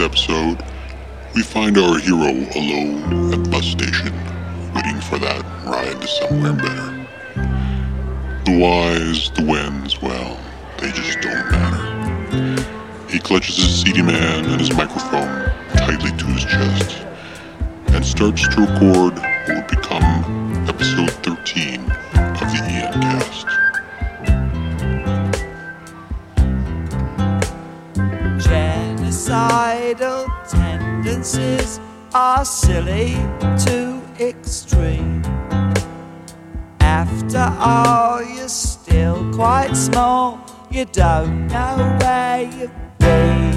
episode, we find our hero alone at the bus station, waiting for that ride to somewhere better. The whys, the whens, well, they just don't matter. He clutches his CD man and his microphone tightly to his chest and starts to record Genocidal tendencies are silly to extreme. After all, you're still quite small, you don't know where you've been.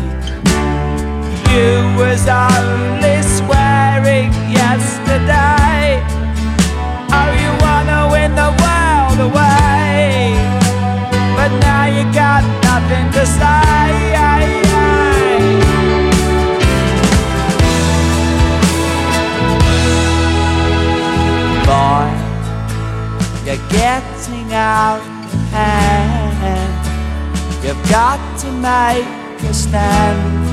You was only out of hand. You've got to make a stand.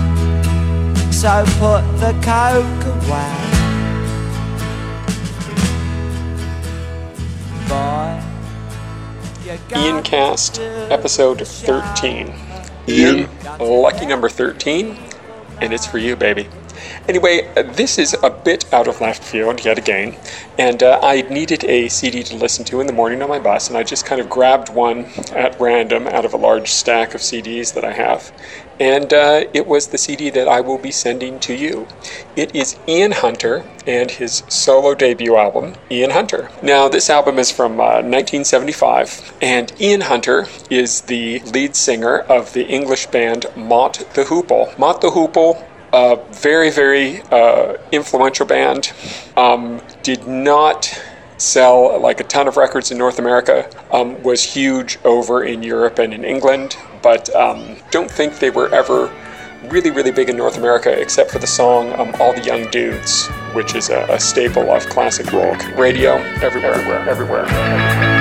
So put the coke away. Boy, Ian Cast, episode 13. Ian? Lucky number 13, and it's for you, baby. Anyway, uh, this is a bit out of left field yet again, and uh, I needed a CD to listen to in the morning on my bus, and I just kind of grabbed one at random out of a large stack of CDs that I have, and uh, it was the CD that I will be sending to you. It is Ian Hunter and his solo debut album, Ian Hunter. Now, this album is from uh, 1975, and Ian Hunter is the lead singer of the English band Mott the Hoople. Mott the Hoople a very, very uh, influential band. Um, did not sell like a ton of records in North America. Um, was huge over in Europe and in England, but um, don't think they were ever really, really big in North America, except for the song um, "All the Young Dudes," which is a, a staple of classic rock radio everywhere, everywhere, everywhere.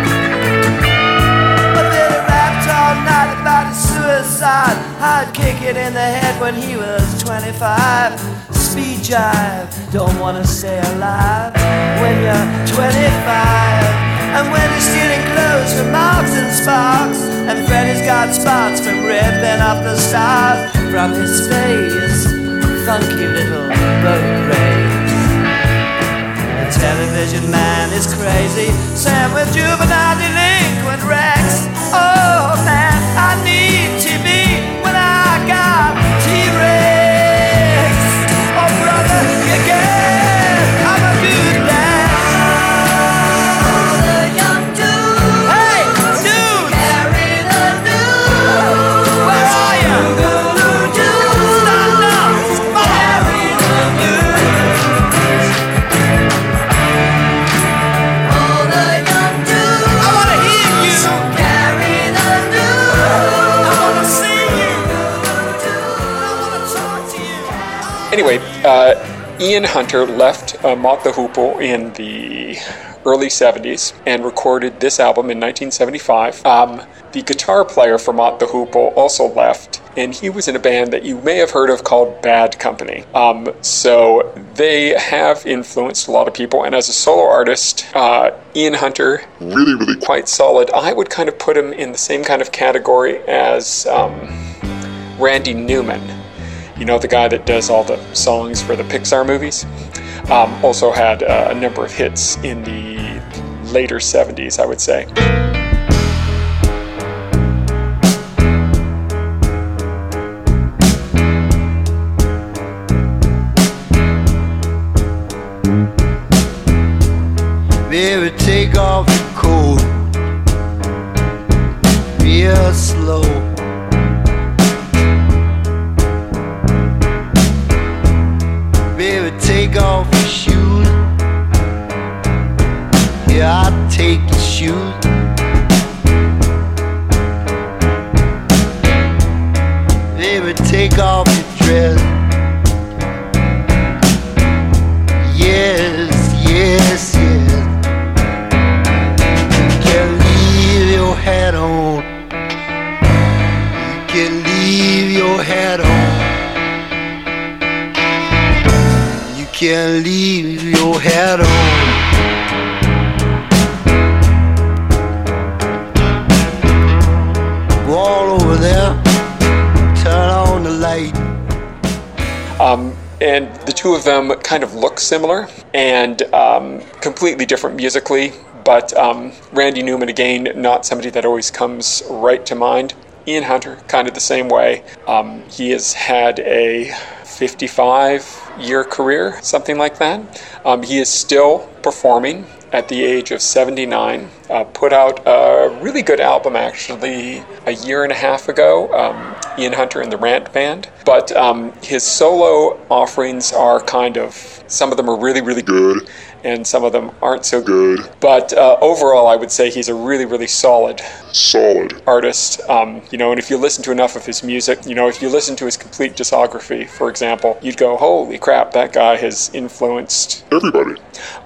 Suicide. I'd kick it in the head when he was 25. Speed jive, don't wanna stay alive when you're 25. And when he's stealing clothes from Marks and Sparks, and Freddy's got spots from ripping up the stars from his face. Funky little boat race. The television man is crazy. Sam with juvenile delinquent Rex. Oh man, I need Anyway, uh, Ian Hunter left uh, Mott the Hoople in the early 70s and recorded this album in 1975. Um, the guitar player for Mott the Hoople also left, and he was in a band that you may have heard of called Bad Company. Um, so they have influenced a lot of people, and as a solo artist, uh, Ian Hunter Really, really quite. quite solid. I would kind of put him in the same kind of category as um, Randy Newman. You know, the guy that does all the songs for the Pixar movies. Um, also had uh, a number of hits in the later 70s, I would say. Baby, take off your coat real slow. Um, and the two of them kind of look similar and um, completely different musically. But um, Randy Newman, again, not somebody that always comes right to mind. Ian Hunter, kind of the same way. Um, he has had a 55 year career, something like that. Um, he is still performing at the age of 79. Uh, put out a really good album actually a year and a half ago, um, Ian Hunter and the Rant Band. But um, his solo offerings are kind of, some of them are really, really good, and some of them aren't so good. But uh, overall, I would say he's a really, really solid Solid. artist. Um, you know, and if you listen to enough of his music, you know, if you listen to his complete discography, for example, you'd go, holy crap, that guy has influenced Everybody.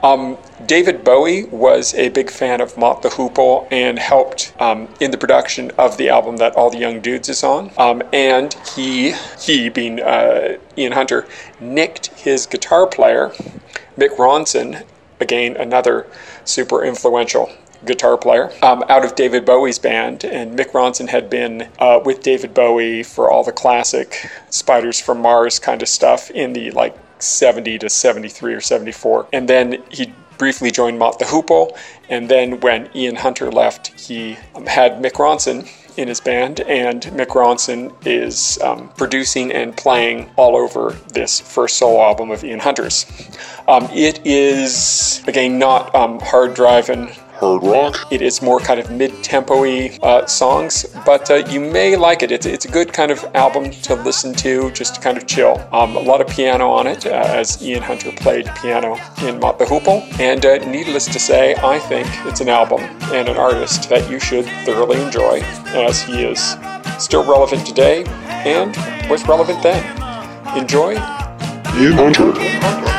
um, David Bowie was a big fan of Mott the Hoople and helped um, in the production of the album that All the Young Dudes is on. Um, and he, he being uh, Ian Hunter, nicked his guitar player, Mick Ronson, again another super influential guitar player um, out of David Bowie's band, and Mick Ronson had been uh, with David Bowie for all the classic Spiders from Mars kind of stuff in the like 70 to 73 or 74. And then he briefly joined Mott the Hoople. And then when Ian Hunter left, he um, had Mick Ronson in his band, and Mick Ronson is um, producing and playing all over this first solo album of Ian Hunter's. Um, it is, again, not um, hard driving Hard rock. it is more kind of mid-tempo-y uh, songs, but uh, you may like it. It's, it's a good kind of album to listen to, just to kind of chill. Um, a lot of piano on it, uh, as Ian Hunter played piano in Mott the Hoople. And uh, needless to say, I think it's an album and an artist that you should thoroughly enjoy, as he is still relevant today and was relevant then. Enjoy. Ian Hunter.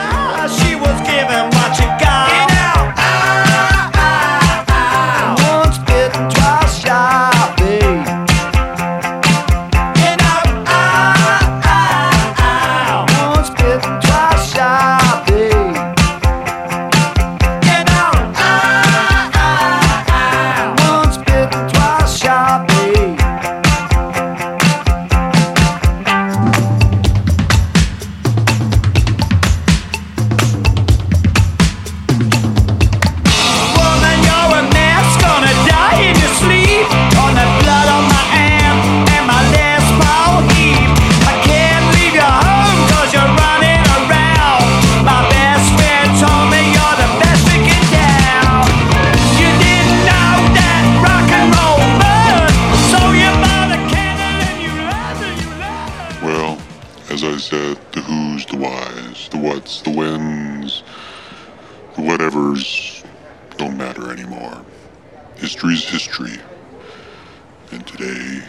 Today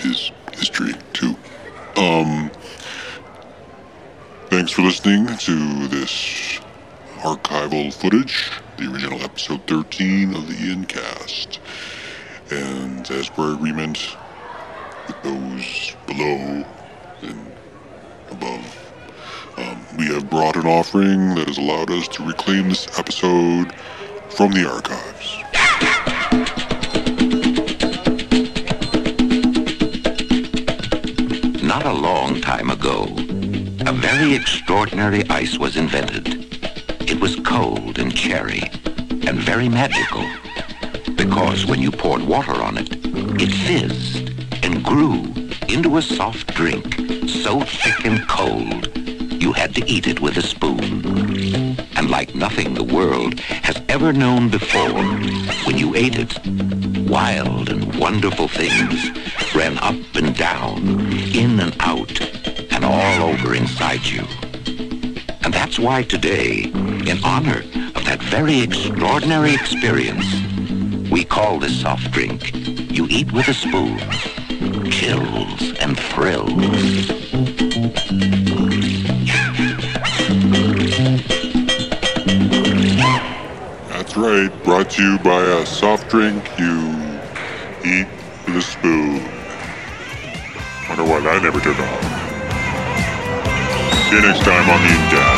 is history too. Um thanks for listening to this archival footage, the original episode 13 of the Ian cast. And as per agreement, with those below and above. Um, we have brought an offering that has allowed us to reclaim this episode from the archives. Not a long time ago, a very extraordinary ice was invented. It was cold and cherry and very magical because when you poured water on it, it fizzed and grew into a soft drink so thick and cold you had to eat it with a spoon. Like nothing the world has ever known before, when you ate it, wild and wonderful things ran up and down, in and out, and all over inside you. And that's why today, in honor of that very extraordinary experience, we call this soft drink You Eat with a Spoon. Chills and thrills. Right, brought to you by a soft drink you eat with a spoon. Wonder why that never took off. See you next time on the Dad.